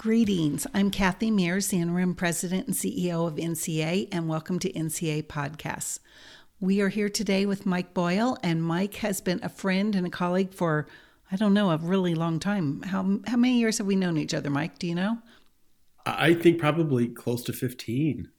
Greetings. I'm Kathy Mears, the interim president and CEO of NCEA, and welcome to NCEA Podcasts. We are here today with Mike Boyle, and Mike has been a friend and a colleague for, I don't know, a really long time. How, how many years have we known each other, Mike? Do you know? I think probably close to 15.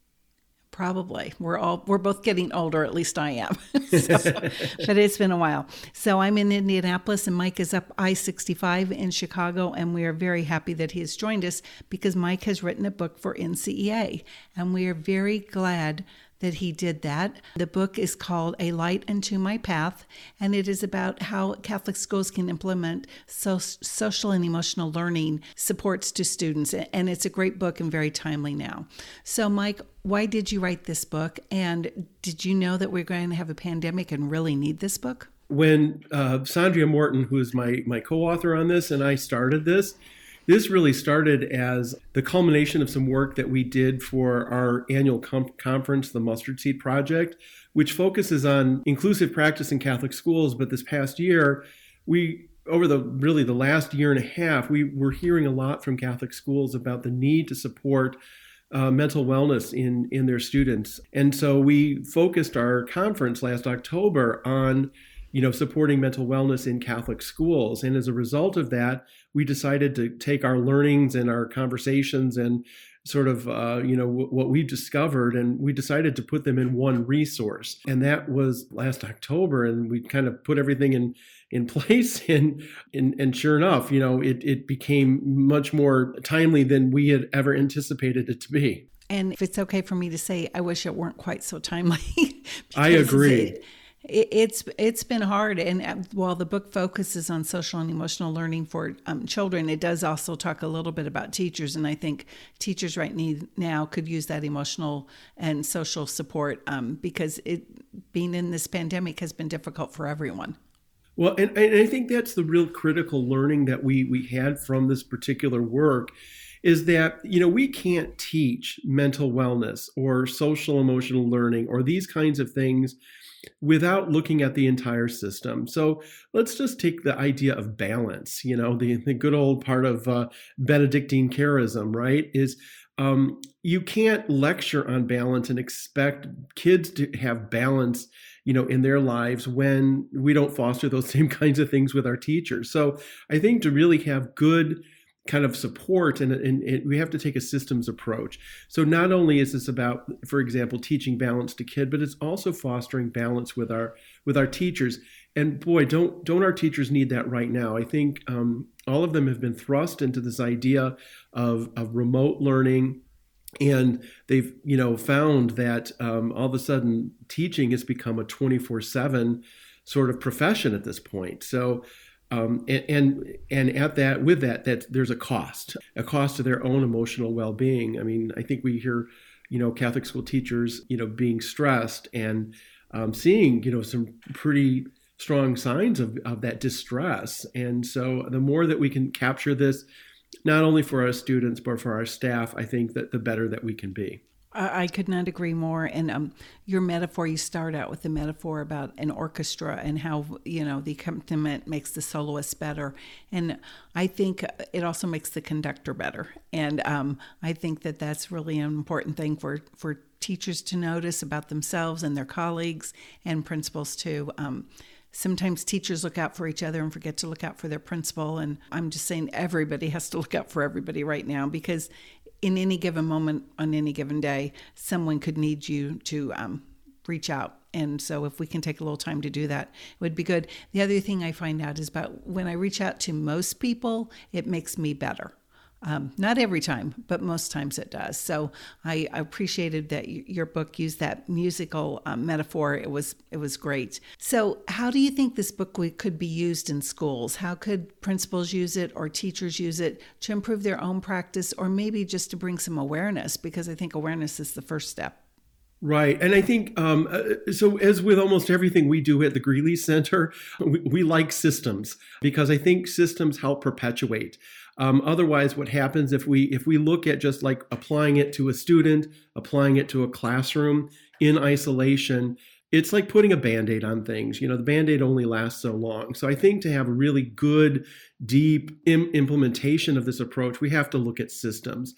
Probably. We're all we're both getting older, at least I am. so, but it's been a while. So I'm in Indianapolis and Mike is up I-65 in Chicago and we are very happy that he has joined us because Mike has written a book for NCEA and we are very glad that he did that. The book is called A Light Unto My Path, and it is about how Catholic schools can implement so- social and emotional learning supports to students. And it's a great book and very timely now. So, Mike, why did you write this book? And did you know that we're going to have a pandemic and really need this book? When uh, Sandria Morton, who is my, my co author on this, and I started this, this really started as the culmination of some work that we did for our annual com- conference, the Mustard Seed Project, which focuses on inclusive practice in Catholic schools. But this past year, we over the really the last year and a half, we were hearing a lot from Catholic schools about the need to support uh, mental wellness in in their students, and so we focused our conference last October on you know, supporting mental wellness in Catholic schools. And as a result of that, we decided to take our learnings and our conversations and sort of uh, you know w- what we discovered and we decided to put them in one resource and that was last october and we kind of put everything in in place and and, and sure enough you know it, it became much more timely than we had ever anticipated it to be. And if it's okay for me to say i wish it weren't quite so timely. I agree. it, it's it's been hard and uh, while the book focuses on social and emotional learning for um, children it does also talk a little bit about teachers and i think teachers right now could use that emotional and social support um, because it being in this pandemic has been difficult for everyone well and, and i think that's the real critical learning that we we had from this particular work is that you know we can't teach mental wellness or social emotional learning or these kinds of things without looking at the entire system. So let's just take the idea of balance, you know, the, the good old part of uh, Benedictine charism, right? Is um, you can't lecture on balance and expect kids to have balance you know in their lives when we don't foster those same kinds of things with our teachers. So i think to really have good kind of support and, and, and, we have to take a systems approach. So not only is this about for example teaching balance to kid but it's also fostering balance with our with our teachers. And boy don't don't our teachers need that right now? I think um, all of them have been thrust into this idea of, of remote learning. And they've you know found that um, all of a sudden teaching has become a 24 7 sort of profession at this point. So um, and, and, and at that with that that there's a cost a cost to their own emotional well-being. I mean i think we hear you know catholic school teachers you know being stressed and um, seeing you know some pretty strong signs of, of that distress. And so the more that we can capture this not only for our students but for our staff i think that the better that we can be I could not agree more. And um, your metaphor, you start out with the metaphor about an orchestra and how, you know, the accompaniment makes the soloist better. And I think it also makes the conductor better. And um, I think that that's really an important thing for, for teachers to notice about themselves and their colleagues and principals too. Um, sometimes teachers look out for each other and forget to look out for their principal. And I'm just saying everybody has to look out for everybody right now because in any given moment on any given day, someone could need you to um, reach out. And so, if we can take a little time to do that, it would be good. The other thing I find out is about when I reach out to most people, it makes me better. Um, not every time, but most times it does. So I, appreciated that your book used that musical um, metaphor. It was it was great. So how do you think this book could be used in schools? How could principals use it or teachers use it to improve their own practice, or maybe just to bring some awareness? Because I think awareness is the first step. Right. And I think, um, uh, so as with almost everything we do at the Greeley Center, we, we like systems because I think systems help perpetuate. Um, otherwise, what happens if we if we look at just like applying it to a student, applying it to a classroom in isolation, it's like putting a band-aid on things. You know the band-aid only lasts so long. So i think to have a really good deep Im- implementation of this approach we have to look at systems.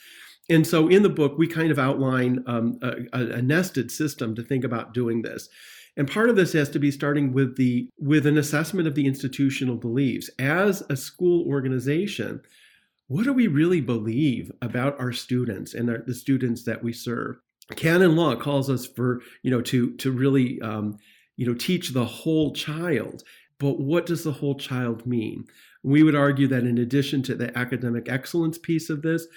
And so in the book we kind of outline um, a, a nested system to think about doing this. And part of this has to be starting with the with an assessment of the institutional beliefs. As a school organization what do we really believe about our students and the students that we serve canon law calls us for you know to to really um, you know teach the whole child but what does the whole child mean we would argue that in addition to the academic excellence piece of this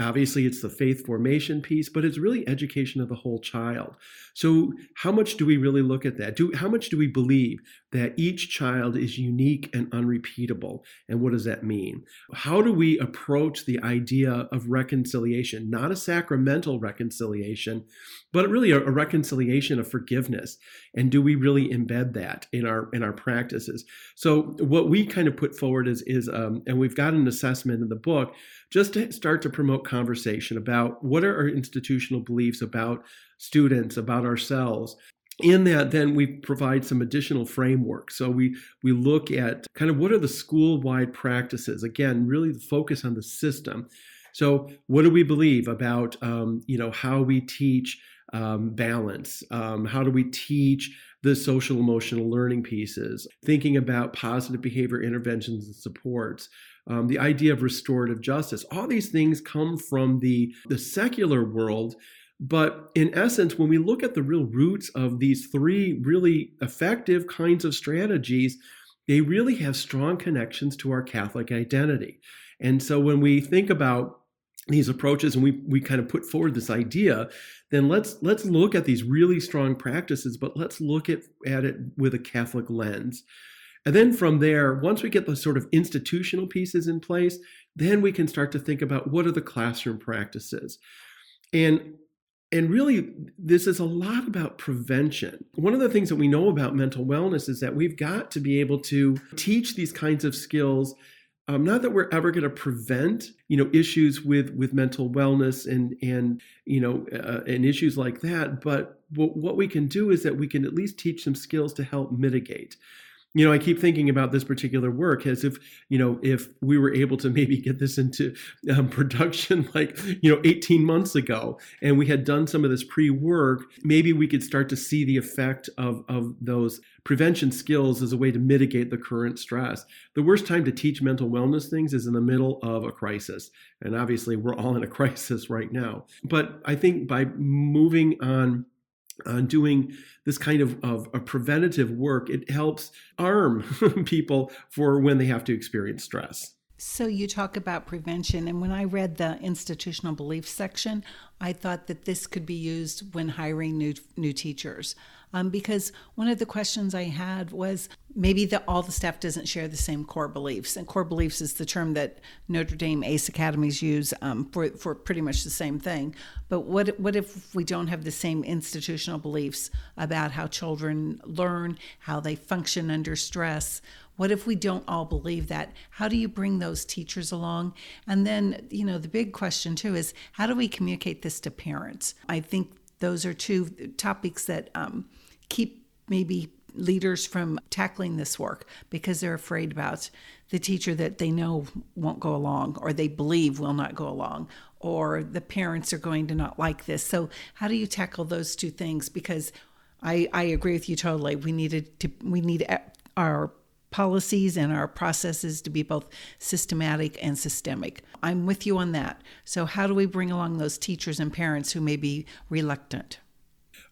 Obviously, it's the faith formation piece, but it's really education of the whole child. So, how much do we really look at that? Do how much do we believe that each child is unique and unrepeatable? And what does that mean? How do we approach the idea of reconciliation? Not a sacramental reconciliation, but really a, a reconciliation of forgiveness. And do we really embed that in our in our practices? So, what we kind of put forward is is um, and we've got an assessment in the book just to start to promote conversation about what are our institutional beliefs about students, about ourselves. In that, then we provide some additional framework. So we we look at kind of what are the school-wide practices. Again, really focus on the system. So what do we believe about um, you know how we teach um, balance? Um, how do we teach the social emotional learning pieces? Thinking about positive behavior interventions and supports um, the idea of restorative justice. All these things come from the, the secular world. But in essence, when we look at the real roots of these three really effective kinds of strategies, they really have strong connections to our Catholic identity. And so when we think about these approaches and we, we kind of put forward this idea, then let's let's look at these really strong practices, but let's look at, at it with a Catholic lens. And then from there, once we get the sort of institutional pieces in place, then we can start to think about what are the classroom practices. And and really this is a lot about prevention. One of the things that we know about mental wellness is that we've got to be able to teach these kinds of skills um, not that we're ever going to prevent you know issues with with mental wellness and and you know uh, and issues like that but what, what we can do is that we can at least teach some skills to help mitigate you know i keep thinking about this particular work as if you know if we were able to maybe get this into um, production like you know 18 months ago and we had done some of this pre-work maybe we could start to see the effect of of those prevention skills as a way to mitigate the current stress. The worst time to teach mental wellness things is in the middle of a crisis and obviously we're all in a crisis right now. But i think by moving on on doing this kind of, of, of, preventative work, it helps arm people for when they have to experience stress. So, you talk about prevention, and when I read the institutional belief section, I thought that this could be used when hiring new, new teachers um, because one of the questions I had was maybe that all the staff doesn't share the same core beliefs, and core beliefs is the term that Notre Dame ACE academies use um, for for pretty much the same thing. But what what if we don't have the same institutional beliefs about how children learn, how they function under stress? What if we don't all believe that? How do you bring those teachers along? And then, you know, the big question too is how do we communicate this to parents? I think those are two topics that um, keep maybe leaders from tackling this work because they're afraid about the teacher that they know won't go along or they believe will not go along or the parents are going to not like this. So how do you tackle those two things because I, I agree with you totally. We needed to we need our policies and our processes to be both systematic and systemic. I'm with you on that. So how do we bring along those teachers and parents who may be reluctant?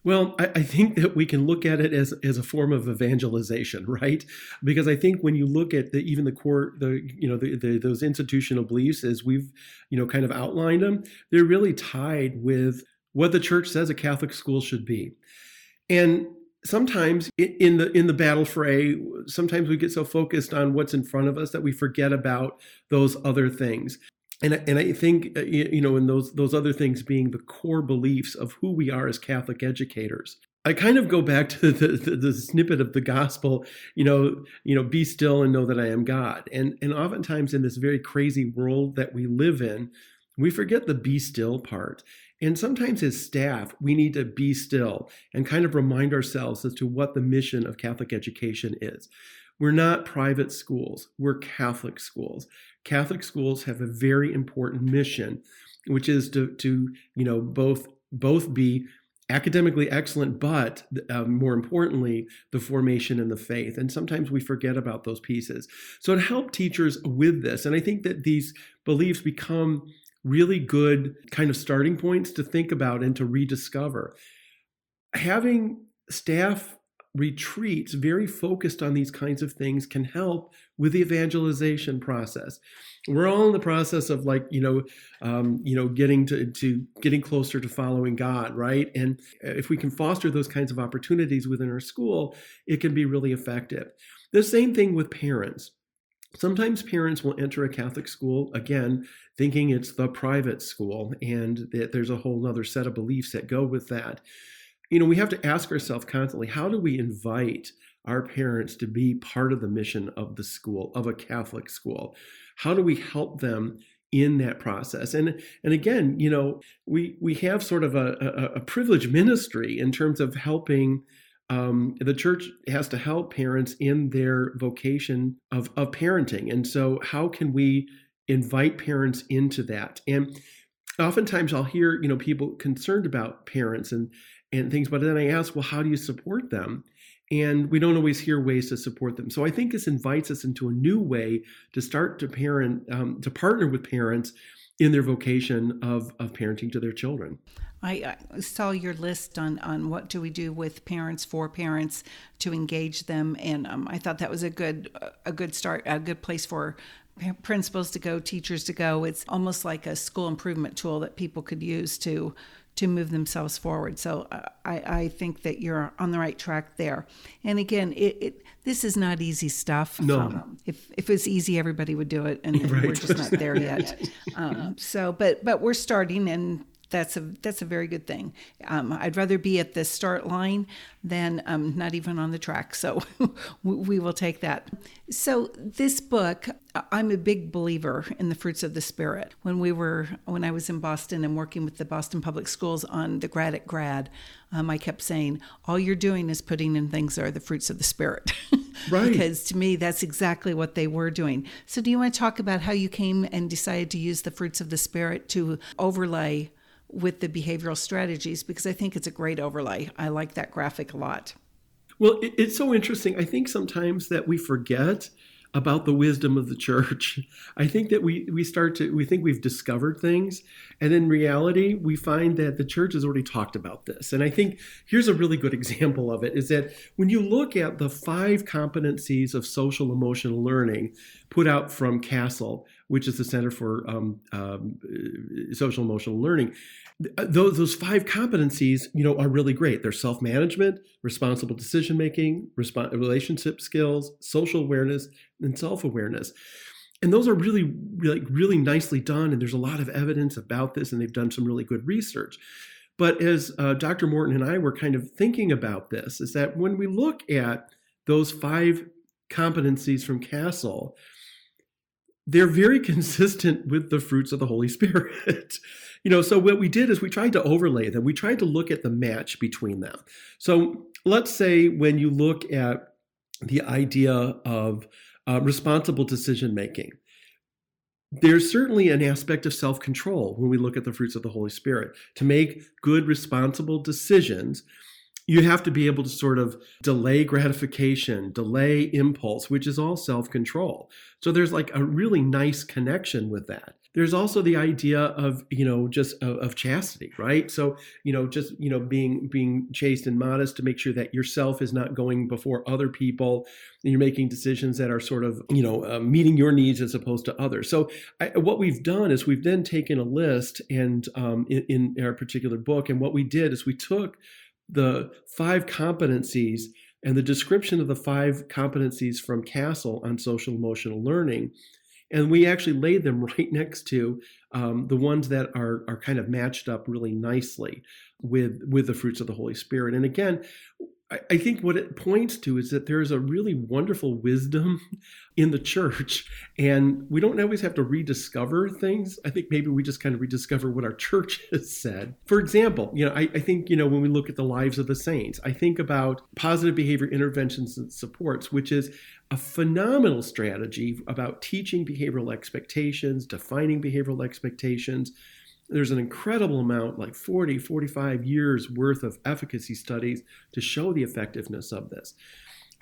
Well, I, I, think that we can look at it as, as a form of evangelization, right? Because I think when you look at the, even the core, the you know the, the, those institutional beliefs as we've you know kind of outlined them, they're really tied with what the church says a Catholic school should be, and sometimes in the in the battle fray, sometimes we get so focused on what's in front of us that we forget about those other things and and I think uh, you know, in those those other things being the core beliefs of who we are as Catholic educators. I kind of go back to the, the, the, snippet of the gospel, you know, you know, be still and know that I am God. And and oftentimes in this very crazy world that we live in, we forget the be still part. And sometimes as staff, we need to be still and kind of remind ourselves as to what the mission of Catholic education is. We're not private schools, we're Catholic schools. Catholic schools have a very important mission, which is to, to you know, both both be academically excellent, but uh, more importantly, the formation in the faith. And sometimes we forget about those pieces. So to help teachers with this, and I think that these beliefs become really good kind of starting points to think about and to rediscover. Having staff retreats very focused on these kinds of things can help with the evangelization process. We're all in the process of like you know um, you know getting to, to getting closer to following god right? And if we can foster those kinds of opportunities within our school it can be really effective. The same thing with parents Sometimes parents will enter a Catholic school, again, thinking it's the private school and that there's a whole other set of beliefs that go with that you know, we have to ask ourselves constantly how do we invite our parents to be part of the mission of the school, of a Catholic school? How do we help them in that process? And and again, you know, we we have sort of a, a, a privileged ministry in terms of helping um, the church has to help parents in their vocation of, of parenting. And so, how can we invite parents into that? And oftentimes, I'll hear you know people concerned about parents and and things. But then I ask, well, how do you support them? And we don't always hear ways to support them. So I think this invites us into a new way to start to parent, um, to partner with parents in their vocation of, of parenting to their children. I, I, saw your list on, on what do we do with parents for parents to engage them, and um, I thought that was a good a good start, a good place for principals to go, teachers to go. It's almost like a school improvement tool that people could use to to move themselves forward. So uh, I, I think that you're on the right track there. And again, it, it this is not easy stuff. No. Um, if if it's easy, everybody would do it, and right. we're just not there yet. Um, so, but but we're starting, and that's a that's a very good thing. Um, I'd rather be at the start line than um, not even on the track. So we will take that. So this book, I'm a big believer in the fruits of the spirit. When we were when I was in Boston and working with the Boston Public Schools on the grad at grad, um, I kept saying, all you're doing is putting in things that are the fruits of the spirit. Right. because to me, that's exactly what they were doing. So, do you want to talk about how you came and decided to use the fruits of the spirit to overlay with the behavioral strategies because I think it's a great overlay. I like that graphic a lot. Well, it's so interesting. I think sometimes that we forget about the wisdom of the church. I think that we we start to we think we've discovered things and in reality we find that the church has already talked about this. And I think here's a really good example of it is that when you look at the five competencies of social emotional learning put out from CASEL, which is the Center for um, um, Social Emotional Learning, uh, those those five competencies you know are really great. They're self-management responsible decision making resp- relationship skills social awareness and self-awareness. And those are really really really nicely done and there's a lot of evidence about this and they've done some really good research. But as uh, dr morton and i were kind of thinking about this is that when we look at those five competencies from CASEL they're very consistent with the fruits of the holy spirit you know, so what we did is we tried to overlay them. We tried to look at the match between them. So let's say when you look at the idea of uh, responsible decision making, there's certainly an aspect of self control when we look at the fruits of the Holy Spirit. To make good, responsible decisions, you have to be able to sort of delay gratification, delay impulse, which is all self control. So there's like a really nice connection with that. There's also the idea of you know just of, of, chastity right? So you know just you know being being chaste and modest to make sure that yourself is not going before other people. And you're making decisions that are sort of you know uh, meeting your needs as opposed to others. So I, what we've done is we've then taken a list and um, in, in our particular book and what we did is we took the five competencies and the description of the five competencies from CASEL on social emotional learning and we actually laid them right next to um, the ones that are are kind of matched up really nicely with with the fruits of the Holy Spirit. And again, I think what it points to is that there is a really wonderful wisdom in the church, and we don't always have to rediscover things. I think maybe we just kind of rediscover what our church has said. For example, you know, I, I think, you know, when we look at the lives of the saints, I think about positive behavior interventions and supports, which is a phenomenal strategy about teaching behavioral expectations, defining behavioral expectations there's an incredible amount, like 40, 45 years worth of efficacy studies to show the effectiveness of this.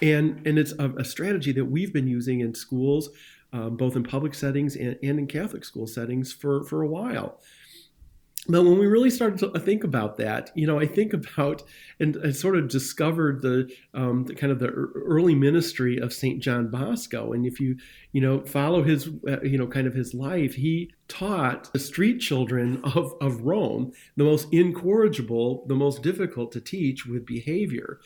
And, and it's a, a strategy that we've been using in schools, um, both in public settings and, and in Catholic school settings for, for a while. But when we really started to think about that, you know, I think about and I sort of discovered the, um, the kind of the early ministry of Saint John Bosco. And if you, you know, follow his, uh, you know, kind of his life, he taught the street children of, of Rome the most incorrigible, the most difficult to teach with behavior.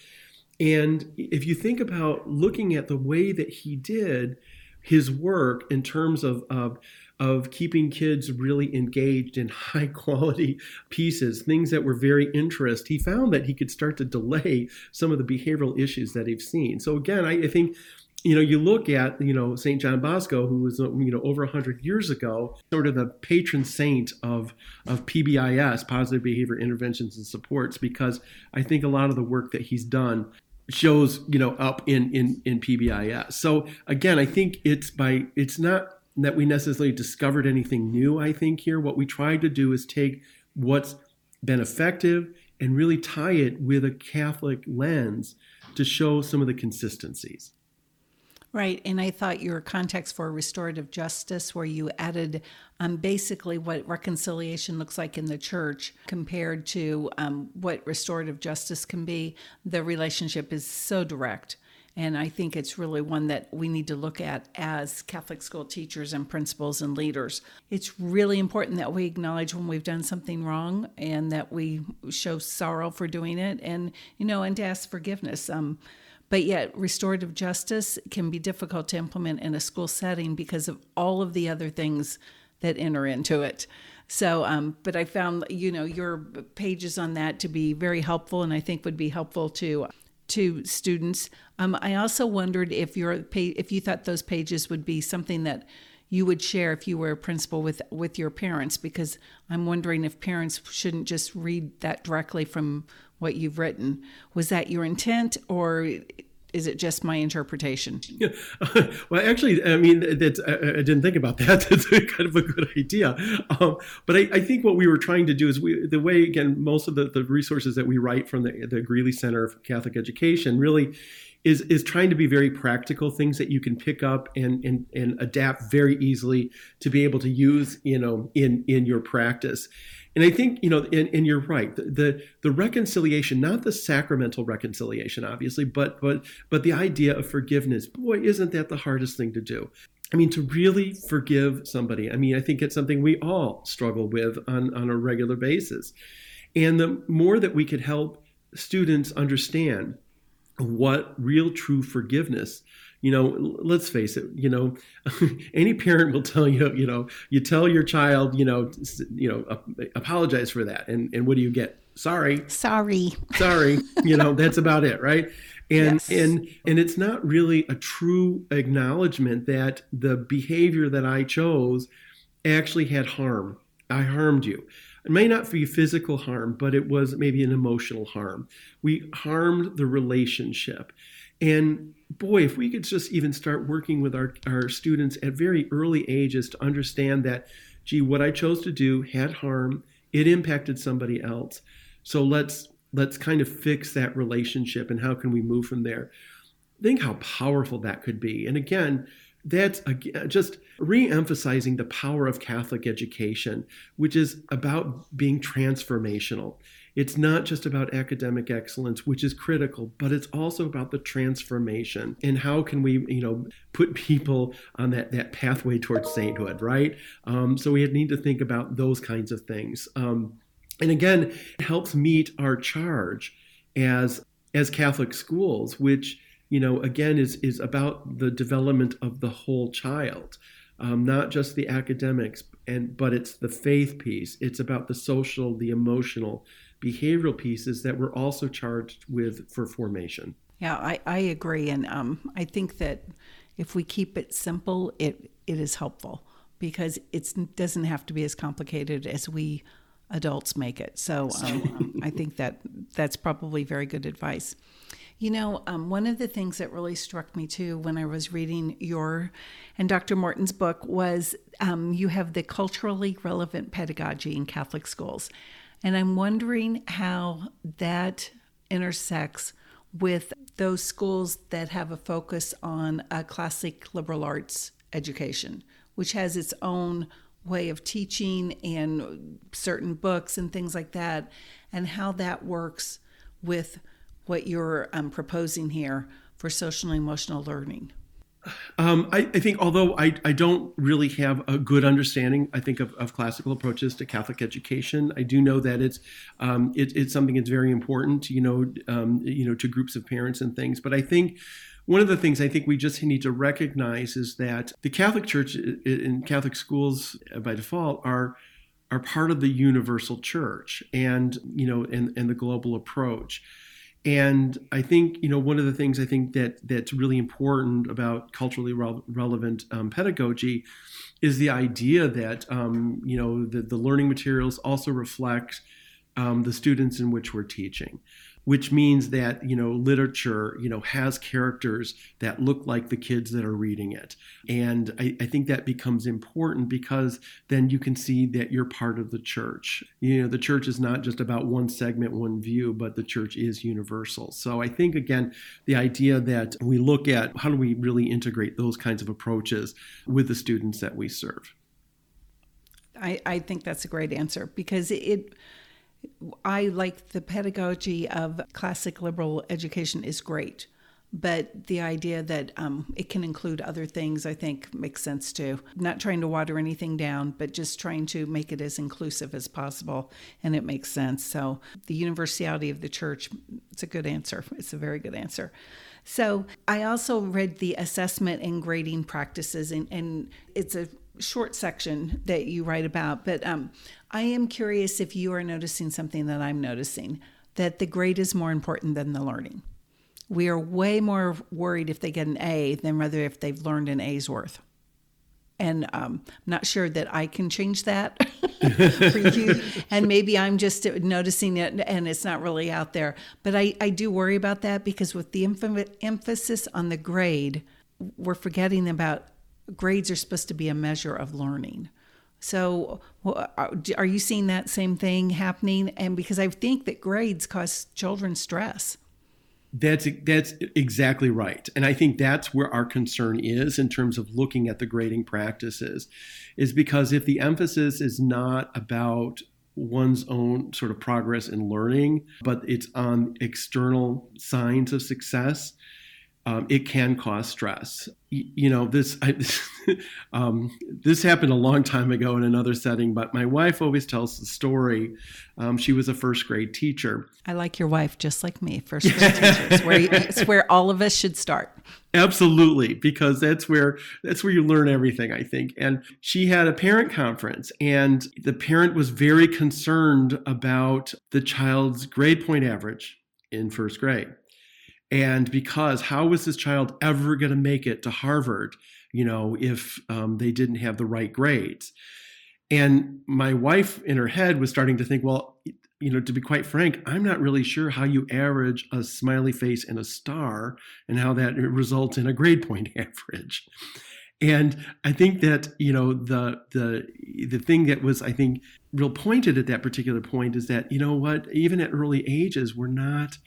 And if you think about looking at the way that he did his work in terms of, of of keeping kids really engaged in high quality pieces, things that were very interest, he found that he could start to delay some of the behavioral issues that he've seen. So again, I, I think you know, you look at, you know, St. John Bosco, who was, you know, over 100 years ago, sort of the patron saint of, of PBIS, positive behavior interventions and supports, because I think a lot of the work that he's done shows, you know, up in, in, in PBIS. So again, I think it's by, it's not that we necessarily discovered anything new, I think, here. What we tried to do is take what's been effective and really tie it with a Catholic lens to show some of the consistencies. Right. And I thought your context for restorative justice, where you added um, basically what reconciliation looks like in the church compared to um, what restorative justice can be, the relationship is so direct. And I think it's really one that we need to look at as Catholic school teachers and principals and leaders. It's really important that we acknowledge when we've done something wrong and that we show sorrow for doing it and, you know, and to ask forgiveness. Um, but yet, restorative justice can be difficult to implement in a school setting because of all of the other things that enter into it. So, um, but I found, you know, your pages on that to be very helpful and I think would be helpful to to students. Um, I also wondered if your if you thought those pages would be something that you would share if you were a principal with with your parents because I'm wondering if parents shouldn't just read that directly from what you've written. Was that your intent or is it just my interpretation? Yeah. well, actually, I mean, that's, I, I, didn't think about that. That's kind of a good idea. Um, but I, I, think what we were trying to do is we, the way, again, most of the, the resources that we write from the, the Greeley Center of Catholic Education really is is trying to be very practical things that you can pick up and and, and adapt very easily to be able to use you know in in your practice and I think you know, and, and you're right. The, the, the reconciliation, not the sacramental reconciliation, obviously, but but but the idea of forgiveness. Boy, isn't that the hardest thing to do? I mean, to really forgive somebody. I mean, I think it's something we all struggle with on on a regular basis. And the more that we could help students understand what real true forgiveness you know let's face it you know any parent will tell you you know you tell your child you know you know apologize for that and and what do you get? Sorry. Sorry. Sorry. You know that's about it right? And yes. and and it's not really a true acknowledgement that the behavior that i chose actually had harm. I harmed you. It may not be physical harm but it was maybe an emotional harm. We harmed the relationship and boy, if we could just even start working with our, our students at very early ages to understand that, gee, what I chose to do had harm, it impacted somebody else. So let's let's kind of fix that relationship and how can we move from there. Think how powerful that could be. And again, that's just re-emphasizing the power of Catholic education, which is about being transformational. It's not just about academic excellence, which is critical, but it's also about the transformation and how can we, you know, put people on that that pathway towards sainthood, right? Um, so we need to think about those kinds of things. Um, and again, it helps meet our charge as as Catholic schools, which you know again is is about the development of the whole child, um, not just the academics, and but it's the faith piece it's about the social the emotional behavioral pieces that we're also charged with for formation. Yeah i, I agree and um, i think that if we keep it simple it it is helpful because it doesn't have to be as complicated as we adults make it. So um, i think that that's probably very good advice you know, um, one of the things that really struck me too when I was reading your and Dr. Morton's book was um, you have the culturally relevant pedagogy in Catholic schools. And I'm wondering how that intersects with those schools that have a focus on a classic liberal arts education, which has its own way of teaching and certain books and things like that, and how that works with what you're um, proposing here for social and emotional learning? Um, I, I, think, although I, I, don't really have a good understanding, I think of, of classical approaches to Catholic education. I do know that it's um, it, it's something that's very important, you know, um, you know, to groups of parents and things. But I think one of the things I think we just need to recognize is that the Catholic Church and Catholic schools, uh, by default, are are part of the universal church and you know and, and the global approach and I think you know one of the things I think that that's really important about culturally re- relevant um, pedagogy is the idea that um, you know the, the learning materials also reflect um, the students in which we're teaching which means that you know literature you know has characters that look like the kids that are reading it. And I, I, think that becomes important because then you can see that you're part of the church. You know the church is not just about one segment one view but the church is universal. So i think again the idea that we look at how do we really integrate those kinds of approaches with the students that we serve. I, I think that's a great answer because it I like the pedagogy of classic liberal education is great, but the idea that um, it can include other things, I think, makes sense too. Not trying to water anything down, but just trying to make it as inclusive as possible, and it makes sense. So the universality of the church, it's a good answer. It's a very good answer. So I also read the assessment and grading practices, and, and it's a short section that you write about, but um, I am curious if you are noticing something that I'm noticing that the grade is more important than the learning. We are way more worried if they get an A than whether if they've learned an A's worth. And um, I'm not sure that I can change that for you. And maybe I'm just noticing it and it's not really out there. But I, I do worry about that because with the emphasis on the grade, we're forgetting about grades are supposed to be a measure of learning. So, uh, are you seeing that same thing happening? And because I think that grades cause children stress. That's that's exactly right, and I think that's where our concern is in terms of looking at the grading practices, is because if the emphasis is not about one's own sort of progress in learning, but it's on external signs of success, um, it can cause stress. You, know, this I, um, this happened a long time ago in another setting, but my wife always tells the story. Um, she was a first grade teacher. I like your wife, just like me. First grade teachers, where you, it's where all of us should start. Absolutely, because that's where that's where you learn everything, I think. And she had a parent conference, and the parent was very concerned about the child's grade point average in first grade and because how was this child ever going to make it to Harvard, you know, if um, they didn't have the right grades? And my wife in her head was starting to think, well, you know, to be quite frank, I'm not really sure how you average a smiley face and a star and how that results in a grade point average. And I think that you know the the the thing that was I think real pointed at that particular point is that you know what even at early ages we're not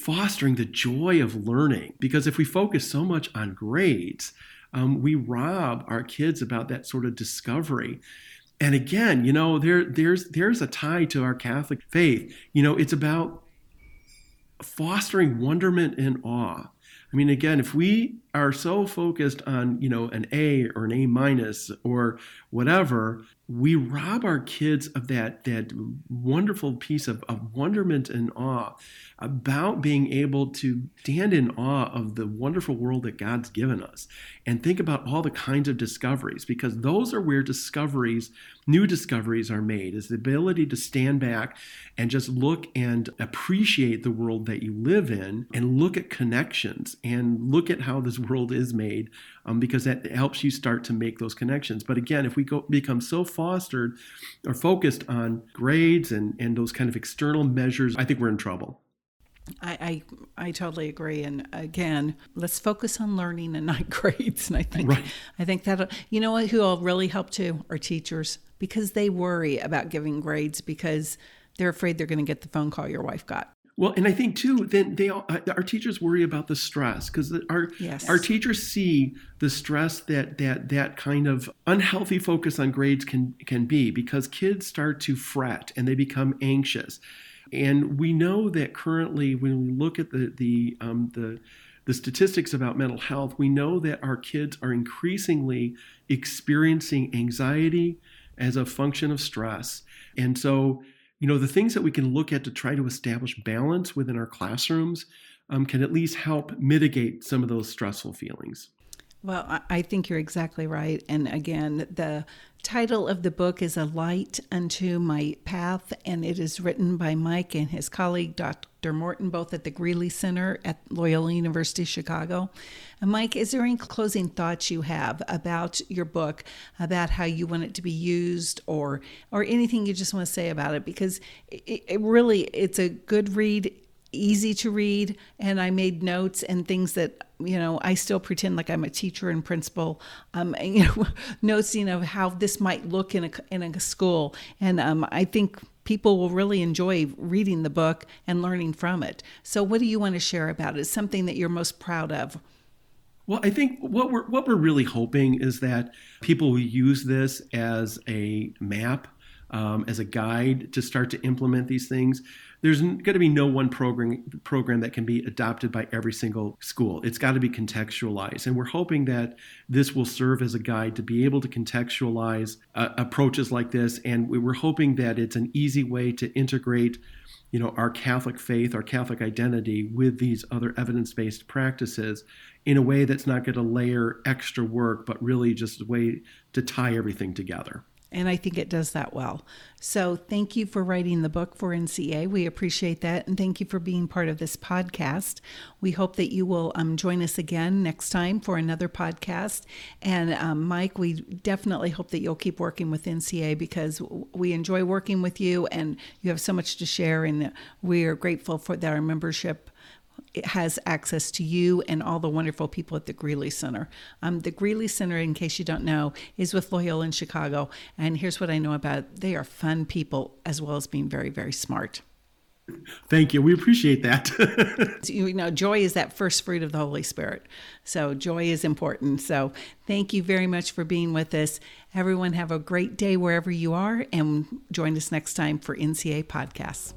fostering the joy of learning. Because if we focus so much on grades, um, we rob our kids about that sort of discovery. And again, you know, there there's there's a tie to our Catholic faith. You know, it's about fostering wonderment and awe. I mean, again, if we are so focused on, you know, an A or an A minus or whatever, we rob our kids of that that wonderful piece of, of wonderment and awe about being able to stand in awe of the wonderful world that God's given us and think about all the kinds of discoveries because those are where discoveries new discoveries are made is the ability to stand back and just look and appreciate the world that you live in and look at connections and look at how this world is made um, because that helps you start to make those connections but again if we go become so fostered or focused on grades and, and those kind of external measures, I think we're in trouble. I, I, I totally agree. And again, let's focus on learning and not grades. And I think right. I think that you know what who will really help too are teachers because they worry about giving grades because they're afraid they're going to get the phone call your wife got. Well, and I think too, then they all, uh, our teachers worry about the stress because our yes. our teachers see the stress that that that kind of unhealthy focus on grades can can be because kids start to fret and they become anxious, and we know that currently when we look at the the um, the the statistics about mental health, we know that our kids are increasingly experiencing anxiety as a function of stress, and so you know, the things that we can look at to try to establish balance within our classrooms um, can at least help mitigate some of those stressful feelings. Well, I think you're exactly right. And again, the title of the book is A Light Unto My Path, and it is written by Mike and his colleague, Dr. Morton, both at the Greeley Center at Loyola University Chicago. And Mike, is there any closing thoughts you have about your book, about how you want it to be used, or or anything you just want to say about it? Because it, it really, it's a good read easy to read and i made notes and things that you know i still pretend like i'm a teacher and principal um and, you know notes you know how this might look in a in a school. And um i think people will really enjoy reading the book and learning from it. So what do you want to share about it? Something that you're most proud of? Well, I think what we're what we're really hoping is that people will use this as a map um, as a guide to start to implement these things. There's going to be no one program program that can be adopted by every single school. It's got to be contextualized, and we're hoping that this will serve as a guide to be able to contextualize uh, approaches like this. And we we're hoping that it's an easy way to integrate you know our catholic faith our catholic identity with these other evidence-based practices in a way that's not going to layer extra work but really just a way to tie everything together and I think it does that well. So, thank you for writing the book for NCEA. We appreciate that. And thank you for being part of this podcast. We hope that you will um, join us again next time for another podcast. And, um, Mike, we definitely hope that you'll keep working with NCEA because we enjoy working with you and you have so much to share. And we are grateful for that our membership has access to you and all the wonderful people at the Greeley Center. Um, the Greeley Center, in case you don't know, is with Loyola in Chicago. And here's what I know about it. they are fun people as well as being very, very smart. Thank you. We appreciate that. you know, joy is that first fruit of the Holy Spirit. So, joy is important. So, thank you very much for being with us. Everyone, have a great day wherever you are, and join us next time for NCEA Podcasts.